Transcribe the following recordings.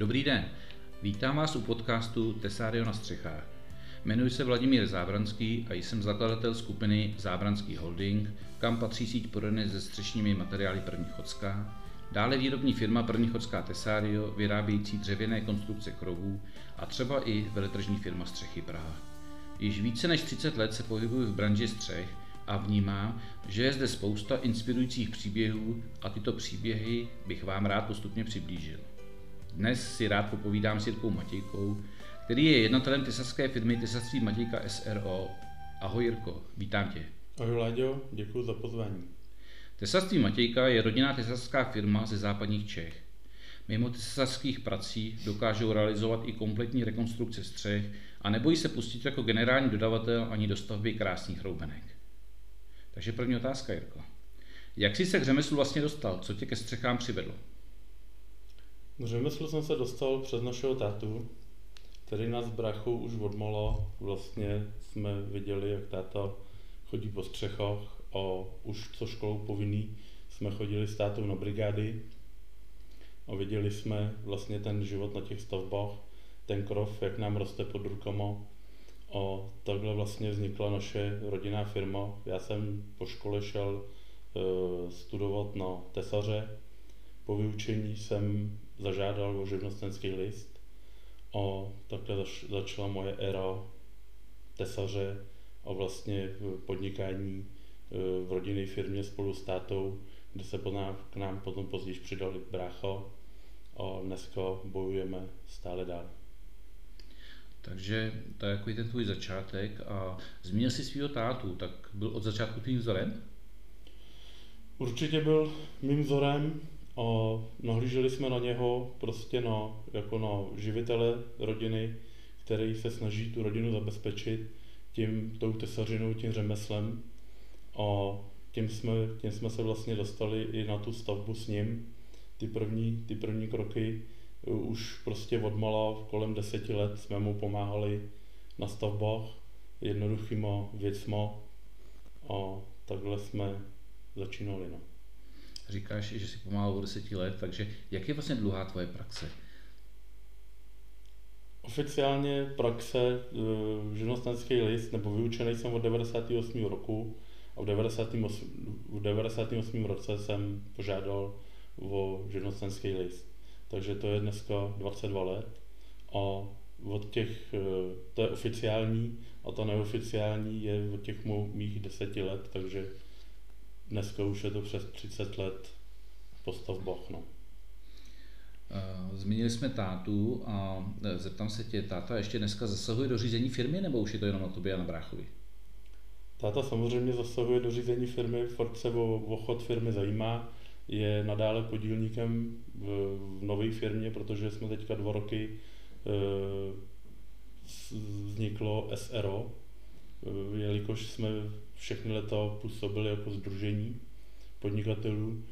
Dobrý den, vítám vás u podcastu Tesario na střechách. Jmenuji se Vladimír Zábranský a jsem zakladatel skupiny Zábranský holding, kam patří síť porodny se střešními materiály První Chodská, dále výrobní firma První Chodská Tesario, vyrábějící dřevěné konstrukce krovů a třeba i veletržní firma Střechy Praha. Již více než 30 let se pohybuji v branži střech a vnímám, že je zde spousta inspirujících příběhů a tyto příběhy bych vám rád postupně přiblížil. Dnes si rád popovídám s Jirkou Matějkou, který je jednatelem tesařské firmy Tesařství Matějka SRO. Ahoj Jirko, vítám tě. Ahoj Láďo, děkuji za pozvání. Tesařství Matějka je rodinná tesařská firma ze západních Čech. Mimo tesařských prací dokážou realizovat i kompletní rekonstrukce střech a nebojí se pustit jako generální dodavatel ani do stavby krásných roubenek. Takže první otázka, Jirko. Jak jsi se k řemeslu vlastně dostal? Co tě ke střechám přivedlo? K řemeslu jsem se dostal přes našeho tátu, který nás s brachou už odmalo. Vlastně jsme viděli, jak táta chodí po střechách a už co školou povinný jsme chodili s tátou na brigády a viděli jsme vlastně ten život na těch stavbách, ten krov, jak nám roste pod rukama. A takhle vlastně vznikla naše rodinná firma. Já jsem po škole šel e, studovat na tesaře. Po vyučení jsem zažádal o živnostenský list a takhle zač- začala moje éra tesaře a vlastně podnikání e, v rodinné firmě spolu s tátou, kde se k nám potom později přidali brácha a dneska bojujeme stále dál. Takže to je jako ten tvůj začátek a zmínil jsi svého tátu, tak byl od začátku tvým vzorem? Určitě byl mým vzorem a nahlíželi jsme na něho prostě na, jako na živitele rodiny, který se snaží tu rodinu zabezpečit tím, tou tesařinou, tím řemeslem a tím jsme, tím jsme se vlastně dostali i na tu stavbu s ním. Ty první, ty první kroky už prostě odmala kolem deseti let jsme mu pomáhali na stavbách jednoduchýma věcma a takhle jsme začínali. No. Říkáš, že si pomáhal od deseti let, takže jak je vlastně dlouhá tvoje praxe? Oficiálně praxe e, živnostenský list, nebo vyučený jsem od 98. roku a v 98, v 98. roce jsem požádal o živnostenský list takže to je dneska 22 let a od těch, eh, to je oficiální a to neoficiální je od těch mých deseti let, takže dneska už je to přes 30 let po stavbách. No. Eh, zmínili jsme tátu a eh, zeptám se tě, táta ještě dneska zasahuje do řízení firmy nebo už je to jenom na tobě a na bráchovi? Táta samozřejmě zasahuje do řízení firmy, furt se o, o chod firmy zajímá, je nadále podílníkem v, v nové firmě, protože jsme teďka dva roky e, vzniklo SRO, jelikož jsme všechny leta působili jako združení podnikatelů.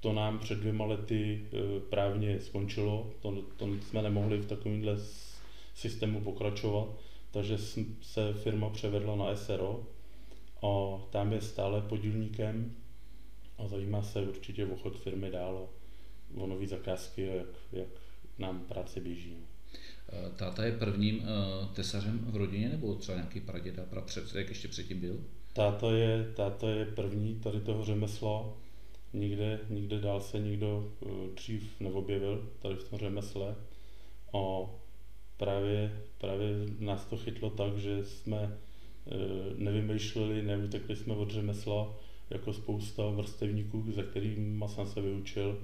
To nám před dvěma lety e, právně skončilo, to, to jsme nemohli v takovémhle systému pokračovat, takže se firma převedla na SRO a tam je stále podílníkem a zajímá se určitě o chod firmy dál o nové zakázky jak, jak nám práce běží. Eh, táta je prvním uh, tesařem v rodině nebo třeba nějaký praděda, prapředek ještě předtím byl? Táta je, táta je první tady toho řemesla. Nikde, nikde dál se nikdo uh, dřív neobjevil tady v tom řemesle. A právě, právě nás to chytlo tak, že jsme nevymýšleli, neutekli jsme od řemesla, jako spousta vrstevníků, za kterými jsem se vyučil,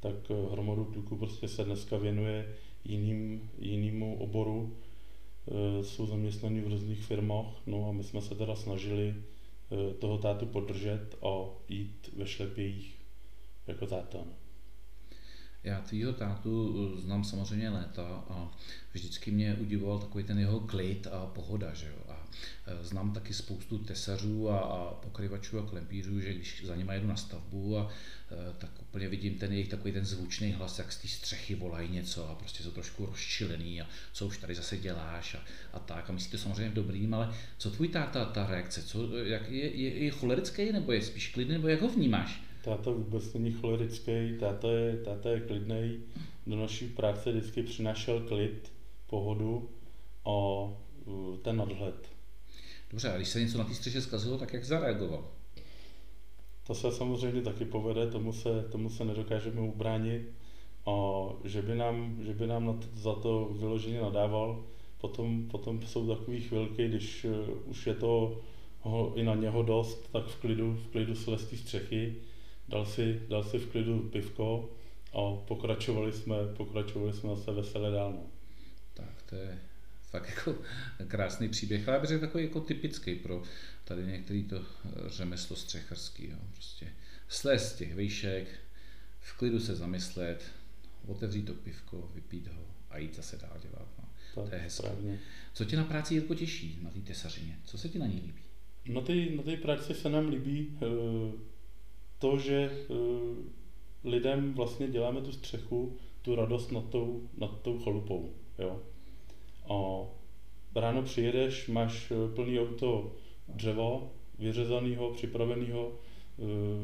tak eh, hromadu kluků prostě se dneska věnuje jiným, jinému oboru, eh, jsou zaměstnaní v různých firmách, no a my jsme se teda snažili eh, toho tátu podržet a jít ve šlepějích jako táta. No. Já tvýho tátu znám samozřejmě léta a vždycky mě udivoval takový ten jeho klid a pohoda, že jo. A e, znám taky spoustu tesařů a, a pokryvačů a klempířů, že když za nimi jedu na stavbu a e, tak úplně vidím ten jejich takový ten zvučný hlas, jak z té střechy volají něco a prostě jsou trošku rozčilený a co už tady zase děláš a, a tak. A myslíte samozřejmě v dobrým, ale co tvůj táta, ta reakce, co, jak je, je, je cholerický nebo je spíš klidný, nebo jak ho vnímáš? táta vůbec není cholerický, táta je, táta je klidný, do naší práce vždycky přinášel klid, pohodu a ten nadhled. Dobře, a když se něco na té střeše zkazilo, tak jak zareagoval? To se samozřejmě taky povede, tomu se, tomu se nedokážeme ubránit. A že by nám, že by nám na to, za to vyloženě nadával, potom, potom jsou takové chvilky, když uh, už je to ho, i na něho dost, tak v klidu, v klidu slez z střechy, dal si, dal si v klidu pivko a pokračovali jsme, pokračovali jsme zase veselé dál. No. Tak to je fakt jako krásný příběh, ale já bych řekl takový jako typický pro tady některý to eh, řemeslo střecharský. Jo. Prostě slez z těch vejšek, v klidu se zamyslet, otevřít to pivko, vypít ho a jít zase dál dělat. No. Tak, to je hezké. Co tě na práci Jirko těší, na té tesařině? Co se ti na ní líbí? Na té na té práci se nám líbí uh, to, že uh, lidem vlastně děláme tu střechu, tu radost nad tou, nad tou chalupou. Jo? A ráno přijedeš, máš eh, plný auto dřevo, vyřezaného, připraveného,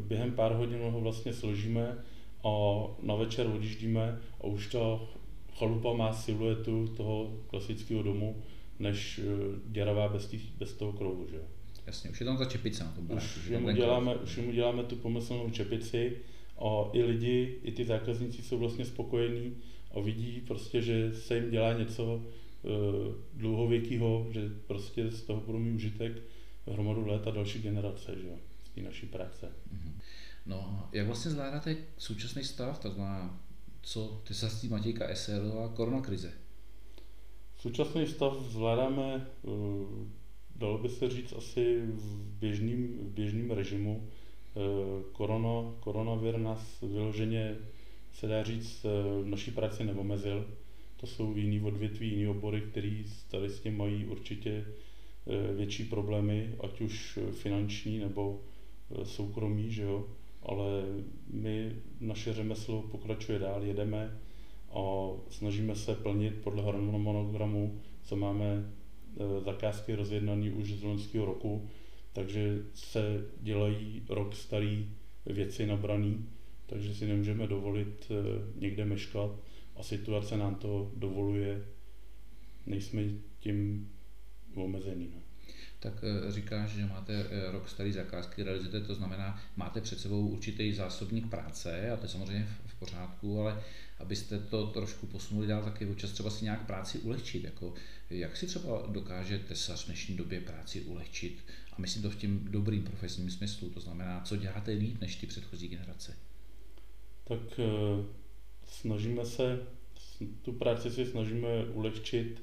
během pár hodin ho vlastně složíme a na večer odjíždíme a už ta chalupa má siluetu toho klasického domu, než děravá bez, tý, bez toho krouhu. Že? Jasně, už je tam ta čepice na tom Už jemu, děláme, už jemu děláme tu pomyslnou čepici a i lidi, i ty zákazníci jsou vlastně spokojení a vidí prostě, že se jim dělá něco uh, dlouhověkého, že prostě z toho budou mít užitek hromadu let a další generace, že jo, z té naší práce. Mm-hmm. No, jak vlastně zvládáte současný stav, tak znamená, co ty sastí Matějka SL a koronakrize? Současný stav zvládáme uh, dalo by se říct asi v běžným, v běžným režimu. Eh, korona, koronavir nás vyloženě, se dá říct, eh, v naší práci neomezil. To jsou jiný odvětví, jiný obory, který tady s tím mají určitě eh, větší problémy, ať už finanční nebo soukromí, že jo? ale my, naše řemeslo pokračuje dál, jedeme a snažíme se plnit podle harmonogramu, co máme Eh, zakázky rozjednané už z loňského roku, takže se dělají rok starý věci nabraný, takže si nemůžeme dovolit eh, někde meškat a situace nám to dovoluje, nejsme tím omezený. No. Tak eh, říkáš, že máte rok starý zakázky, realizujete, to znamená, máte před sebou určitý zásobník práce a to je samozřejmě v pořádku, ale abyste to trošku posunuli dál, tak je občas třeba si nějak práci ulehčit. Jako, jak si třeba dokáže tesař v dnešní době práci ulehčit? A myslím to v tím dobrým profesním smyslu, to znamená, co děláte líp než ty předchozí generace? Tak eh, snažíme se, tu práci si snažíme ulehčit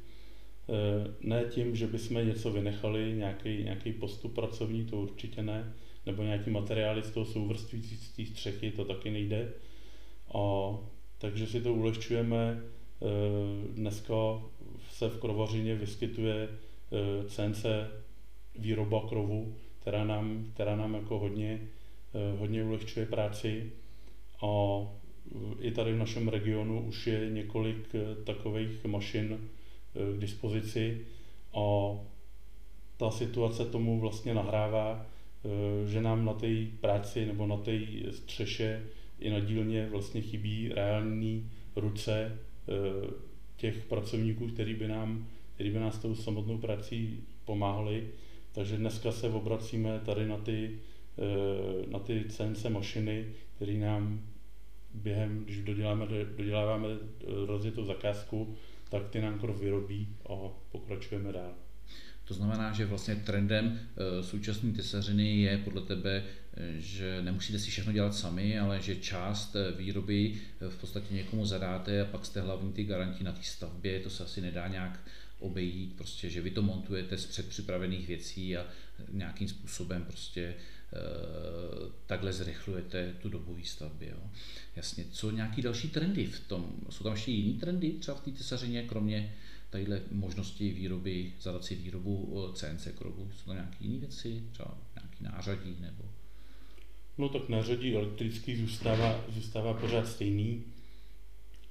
eh, ne tím, že bychom něco vynechali, nějaký, nějaký postup pracovní, to určitě ne, nebo nějaký materiály z toho souvrství z té střechy, to taky nejde. A takže si to ulehčujeme. Eh, dneska se v krovařině vyskytuje eh, CNC výroba krovu, která nám, která nám jako hodně, eh, hodně ulehčuje práci. A i tady v našem regionu už je několik takových mašin k dispozici a ta situace tomu vlastně nahrává, že nám na té práci nebo na té střeše i na dílně vlastně chybí reální ruce eh, těch pracovníků, který by, nám, který by nás tou samotnou prací pomáhali. Takže dneska se obracíme tady na ty, eh, na ty CNC mašiny, které nám během, když doděláme, doděláváme eh, rozjetou zakázku, tak ty nám krov vyrobí a pokračujeme dál. To znamená, že vlastně trendem eh, současné tesařiny je podle tebe, eh, že nemusíte si všechno dělat sami, ale že část výroby v podstatě někomu zadáte a pak jste hlavní ty garanti na té stavbě, to se asi nedá nějak obejít, prostě, že vy to montujete z předpřipravených věcí a nějakým způsobem prostě takhle zrychlujete tu dobu výstavby. Jo. Jasně, co nějaký další trendy v tom? Jsou tam ještě jiný trendy třeba v té tesařině, kromě tadyhle možnosti výroby, zadat si výrobu eh, CNC krovů? Jsou to nějaké jiné věci, třeba nějaký nářadí nebo? No tak nářadí elektrický zůstává, zůstává pořád stejný.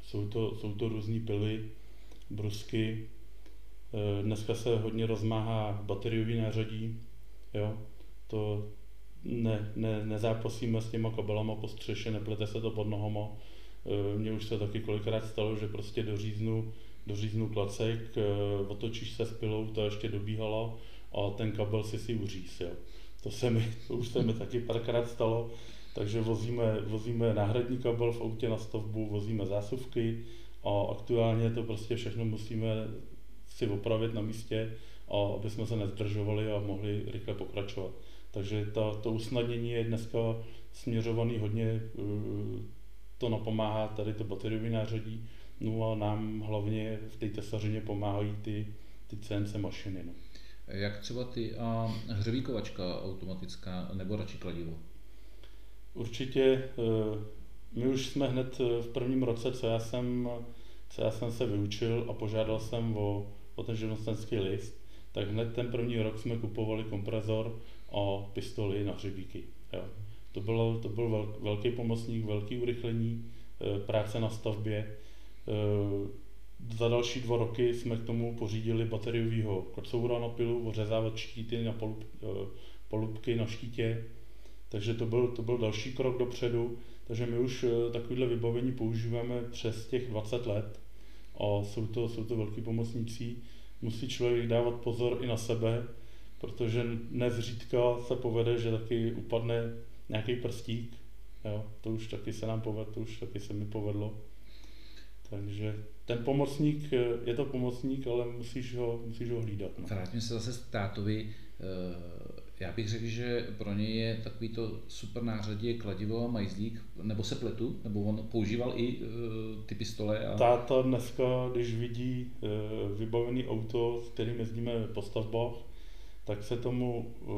Jsou to, jsou to různé pily, brusky. Eh, dneska se hodně rozmáhá bateriový nářadí. Jo? To ne, ne, nezápasíme s těma kabelama po střeše, neplete se to pod nohama. Mně už se taky kolikrát stalo, že prostě doříznu, doříznu klacek, otočíš se s pilou, to ještě dobíhalo a ten kabel si si uříz. Jo. To, se mi, to už se mi taky párkrát stalo, takže vozíme, vozíme náhradní kabel v autě na stavbu, vozíme zásuvky a aktuálně to prostě všechno musíme si opravit na místě, a aby jsme se nezdržovali a mohli rychle pokračovat. Takže ta, to usnadnění je dneska směřovaný hodně, eh, to napomáhá tady to bateriové nářadí, no a nám hlavně v té tesařině pomáhají ty, ty CNC mašiny. No. Jak třeba ty a hřebíkovačka automatická nebo radši kladivo? Určitě, eh, my už jsme hned eh, v prvním roce, co já jsem, co já jsem se vyučil a požádal jsem o, o ten živnostenský list, tak hned ten první rok jsme kupovali kompresor a pistoli na hřebíky. Jo. To, bylo, to byl velký pomocník, velký urychlení eh, práce na stavbě. Za další dva roky jsme k tomu pořídili bateriového kocoura na pilu, ořezávat štíty na polub, polubky na štítě, takže to byl, to byl další krok dopředu. Takže my už eh, takovéhle vybavení používáme přes těch 20 let a jsou to, jsou to velký pomocníci. Musí člověk dávat pozor i na sebe, protože nezřídka se povede, že taky upadne nějaký prstík. Jo, to už taky se nám povedlo, to už taky se mi povedlo. Takže ten pomocník, eh, je to pomocník, ale musíš ho, musíš ho hlídat. No. Vrátím se zase k tátovi. Eh, já bych řekl, že pro něj je takový to super nářadí kladivo a majzlík, nebo se pletu, nebo on používal i uh, ty pistole. A... Táta dneska, když vidí vybavený auto, s kterým jezdíme po stavbách, tak se tomu uh,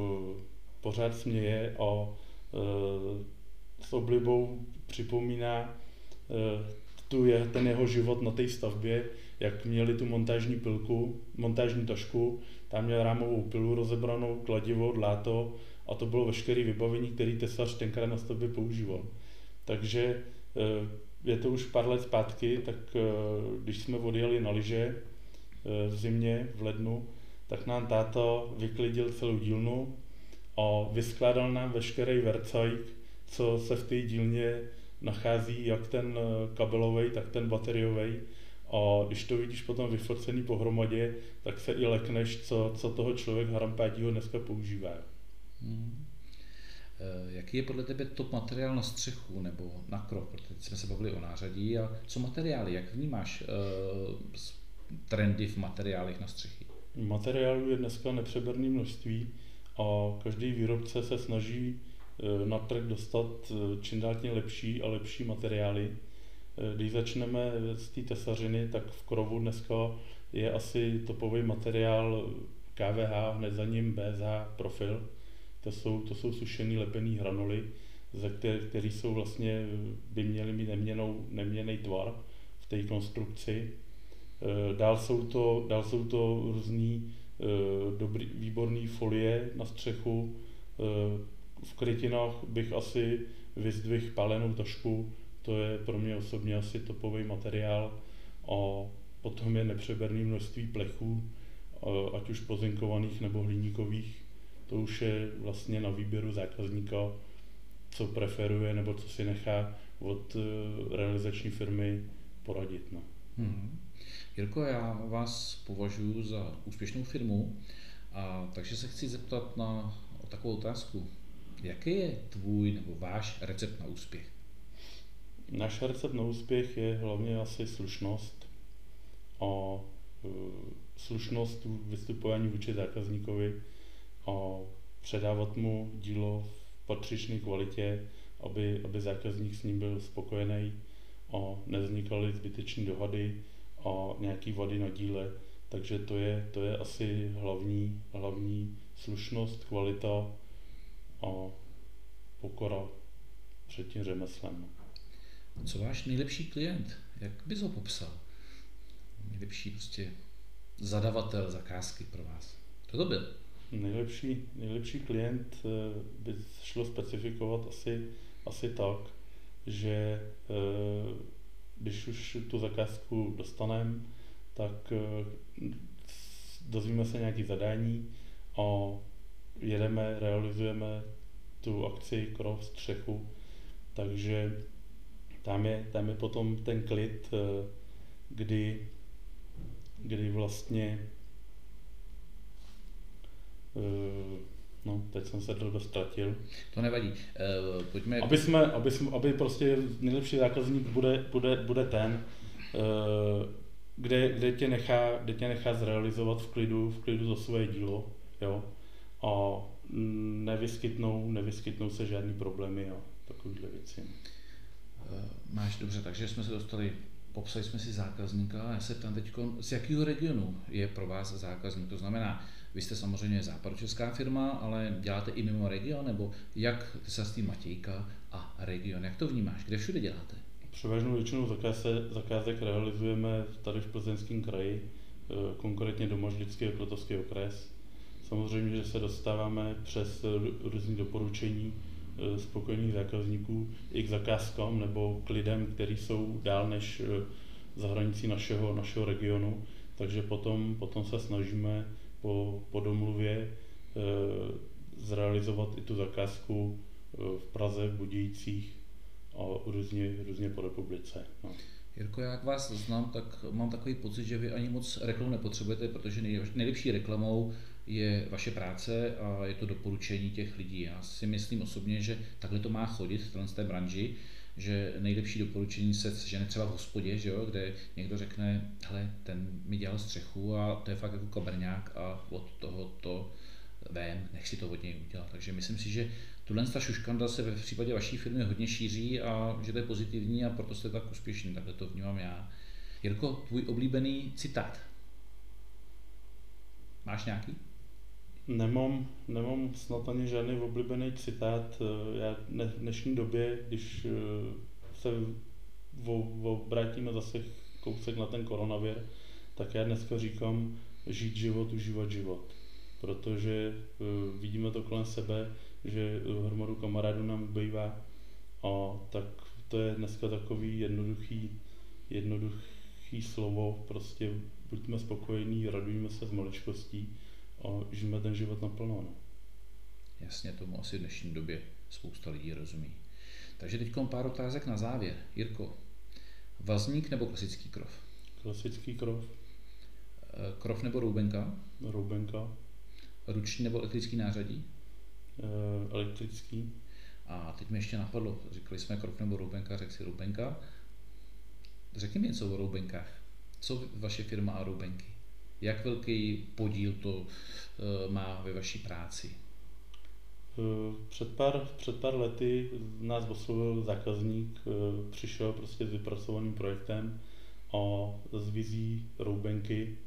pořád směje a uh, s oblibou připomíná uh, tu je, ten jeho život na té stavbě, jak měli tu montážní pilku, montážní tašku, tam měl rámovou pilu rozebranou, kladivo, dláto a to bylo veškeré vybavení, který tesař tenkrát na stavbě používal. Takže eh, je to už pár let zpátky, tak eh, když jsme odjeli na lyže eh, v zimě, v lednu, tak nám táta vyklidil celou dílnu a vyskládal nám veškerý vercajk, co se v té dílně nachází, jak ten kabelový, tak ten bateriový a když to vidíš potom vyfocený pohromadě, tak se i lekneš, co, co toho člověk harampádího dneska používá. Hmm. E, jaký je podle tebe top materiál na střechu nebo na krok? Protože jsme se bavili o nářadí. A co materiály? Jak vnímáš uh, trendy v materiálech na střechy? Materiálů je dneska nepřeberné množství a každý výrobce se snaží uh, na trh dostat čím dál tím lepší a lepší materiály. Eh, když začneme z té tesařiny, tak v krovu dneska je asi topový materiál KVH, hned za ním BSH profil. To jsou, to jsou sušený lepený hranuly, ze které, které jsou vlastně, by měly mít neměnou, neměný tvar v té konstrukci. Eh, dál jsou to, dál jsou to různý eh, dobrý, výborný folie na střechu. V krytinách bych asi vyzdvihl palenou tašku, to je pro mě osobně asi topový materiál a potom je nepřeberné množství plechů, ať už pozinkovaných nebo hliníkových. To už je vlastně na výběru zákazníka, co preferuje nebo co si nechá od realizační firmy poradit. No. Hmm. Jirko, já vás považuji za úspěšnou firmu, a takže se chci zeptat na takovou otázku. Jaký je tvůj nebo váš recept na úspěch? Náš recept na úspěch je hlavně asi slušnost a e, slušnost vystupování vůči zákazníkovi a předávat mu dílo v patřičné kvalitě, aby, aby zákazník s ním byl spokojený a nevznikaly zbytečné dohady a nějaký vady na díle. Takže to je, to je asi hlavní, hlavní slušnost, kvalita a pokora před tím řemeslem. Co váš nejlepší klient? Jak bys ho popsal? Nejlepší prostě zadavatel zakázky pro vás. Kdo to byl? Nejlepší, nejlepší klient eh, by šlo specifikovat asi, asi tak, že eh, když už tu zakázku dostaneme, tak eh, dozvíme se nějaké zadání a jedeme, realizujeme tu akci krov střechu, takže tam je, tam je potom ten klid, eh, kdy, kdy vlastně eh, No, teď jsem se trochu ztratil. To nevadí. Uh, pojďme... Aby, jsme, aby, jsme, aby prostě nejlepší zákazník bude, bude, bude ten, uh, kde, kde, tě nechá, kde tě nechá zrealizovat v klidu, v klidu za svoje dílo. Jo? A nevyskytnou, nevyskytnou se žádný problémy a takovéhle věci. Eh, máš dobře, takže jsme se dostali, popsali jsme si zákazníka já se ptám teď, z jakého regionu je pro vás zákazník? To znamená, vy jste samozřejmě západočeská firma, ale děláte i mimo region, nebo jak tím Matějka a region, jak to vnímáš? Kde všude děláte? Převážnou většinou zakázek, zakázek realizujeme tady v Plzeňském kraji, eh, konkrétně do Moždický a okres. Samozřejmě, že se dostáváme přes různé doporučení spokojených zákazníků i k zakázkám nebo k lidem, kteří jsou dál než eh, za hranicí našeho, našeho regionu. Takže potom, potom se snažíme po, po domluvě e, zrealizovat i tu zakázku v Praze, v Budějících a různě, různě po republice. No. Jirko, jak vás znám, tak mám takový pocit, že vy ani moc reklamu nepotřebujete, protože nejlepší reklamou je vaše práce a je to doporučení těch lidí. Já si myslím osobně, že takhle to má chodit v té branži, že nejlepší doporučení se žene třeba v hospodě, že jo, kde někdo řekne, hele, ten mi dělal střechu a to je fakt jako kabrňák a od toho to vem, nech si to od něj udělat. Takže myslím si, že tuhle ta šuškanda se v případě vaší firmy hodně šíří a že to je pozitivní a proto jste tak úspěšný, takhle to vnímám já. Jirko, tvůj oblíbený citát. Máš nějaký? Nemám, nemám snad ani žádný oblíbený citát. Já v dnešní době, když eh, se obrátíme zase kousek na ten koronavir, tak já dneska říkám žít život, užívat život. Protože eh, vidíme to kolem sebe, že hromadu kamarádů nám ubývá a tak to je dneska takový jednoduchý, jednoduchý slovo, prostě buďme spokojení, radujme se z maličkostí a žijeme ten život naplno. No. Jasně, tomu asi v dnešní době spousta lidí rozumí. Takže teď pár otázek na závěr. Jirko, vazník nebo klasický krov? Klasický krov. Eh, krov nebo roubenka? Roubenka. Ruční nebo elektrický nářadí? E, elektrický. A teď mi ještě napadlo, říkali jsme krov nebo roubenka, řekl si roubenka. Řekni mi něco o roubenkách. Co vaše firma a roubenky? Jak velký podíl to eh, má ve vaší práci? Eh, před pár, před pár lety nás oslovil zákazník, eh, přišel prostě s vypracovaným projektem a s vizí roubenky,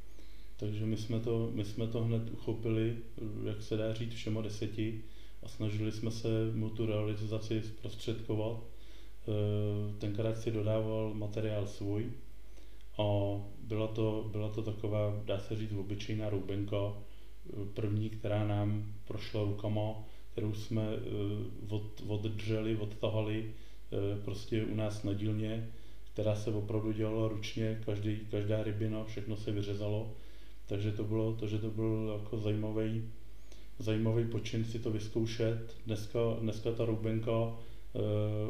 takže my jsme, to, my jsme to hned uchopili, jak se dá říct, všema deseti a snažili jsme se mu tu realizaci zprostředkovat. Tenkrát si dodával materiál svůj, a byla to, byla to taková, dá se říct, obyčejná roubenka, první, která nám prošla rukama, kterou jsme eh, od, oddřeli, odtahali eh, prostě u nás na dílně, která se opravdu dělala ručně, každý, každá rybina, všechno se vyřezalo, takže to bylo, to, že to byl jako zajímavý, zajímavý počin si to vyzkoušet. Dneska, dneska ta roubenka uh,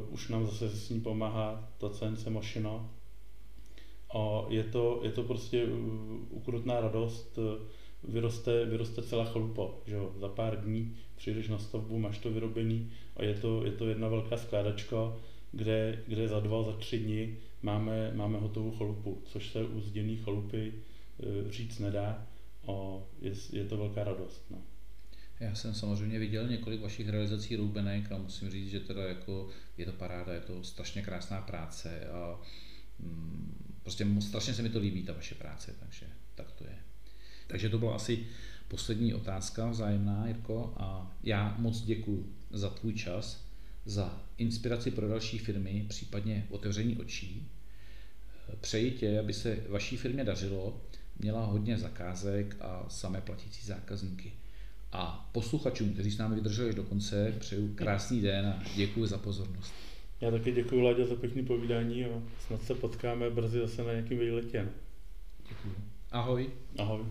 už nám zase s ní pomáhá ta CNC mašina, a je to, je to prostě uh, ukrutná radost, uh, vyroste, vyroste celá chalupa, že jo? za pár dní přijdeš na stavbu, máš to vyrobený a je to, je to jedna velká skládačka, kde, kde za dva, za tři dny máme, máme hotovou chalupu, což se u zděný chalupy uh, říct nedá a je, je to velká radost. No. Já jsem samozřejmě viděl několik vašich realizací roubenek a musím říct, že teda jako je to paráda, je to strašně krásná práce a mm, Prostě strašně se mi to líbí, ta vaše práce, takže tak to je. Takže to byla asi poslední otázka vzájemná, Jirko, a já moc děkuji za tvůj čas, za inspiraci pro další firmy, případně otevření očí. Přeji tě, aby se vaší firmě dařilo, měla hodně zakázek a samé platící zákazníky. A posluchačům, kteří s námi vydrželi do konce, přeju krásný den a děkuji za pozornost. Já taky děkuji Láďa za pěkné povídání a snad se potkáme brzy zase na nějakém výletě. Děkuji. Ahoj. Ahoj.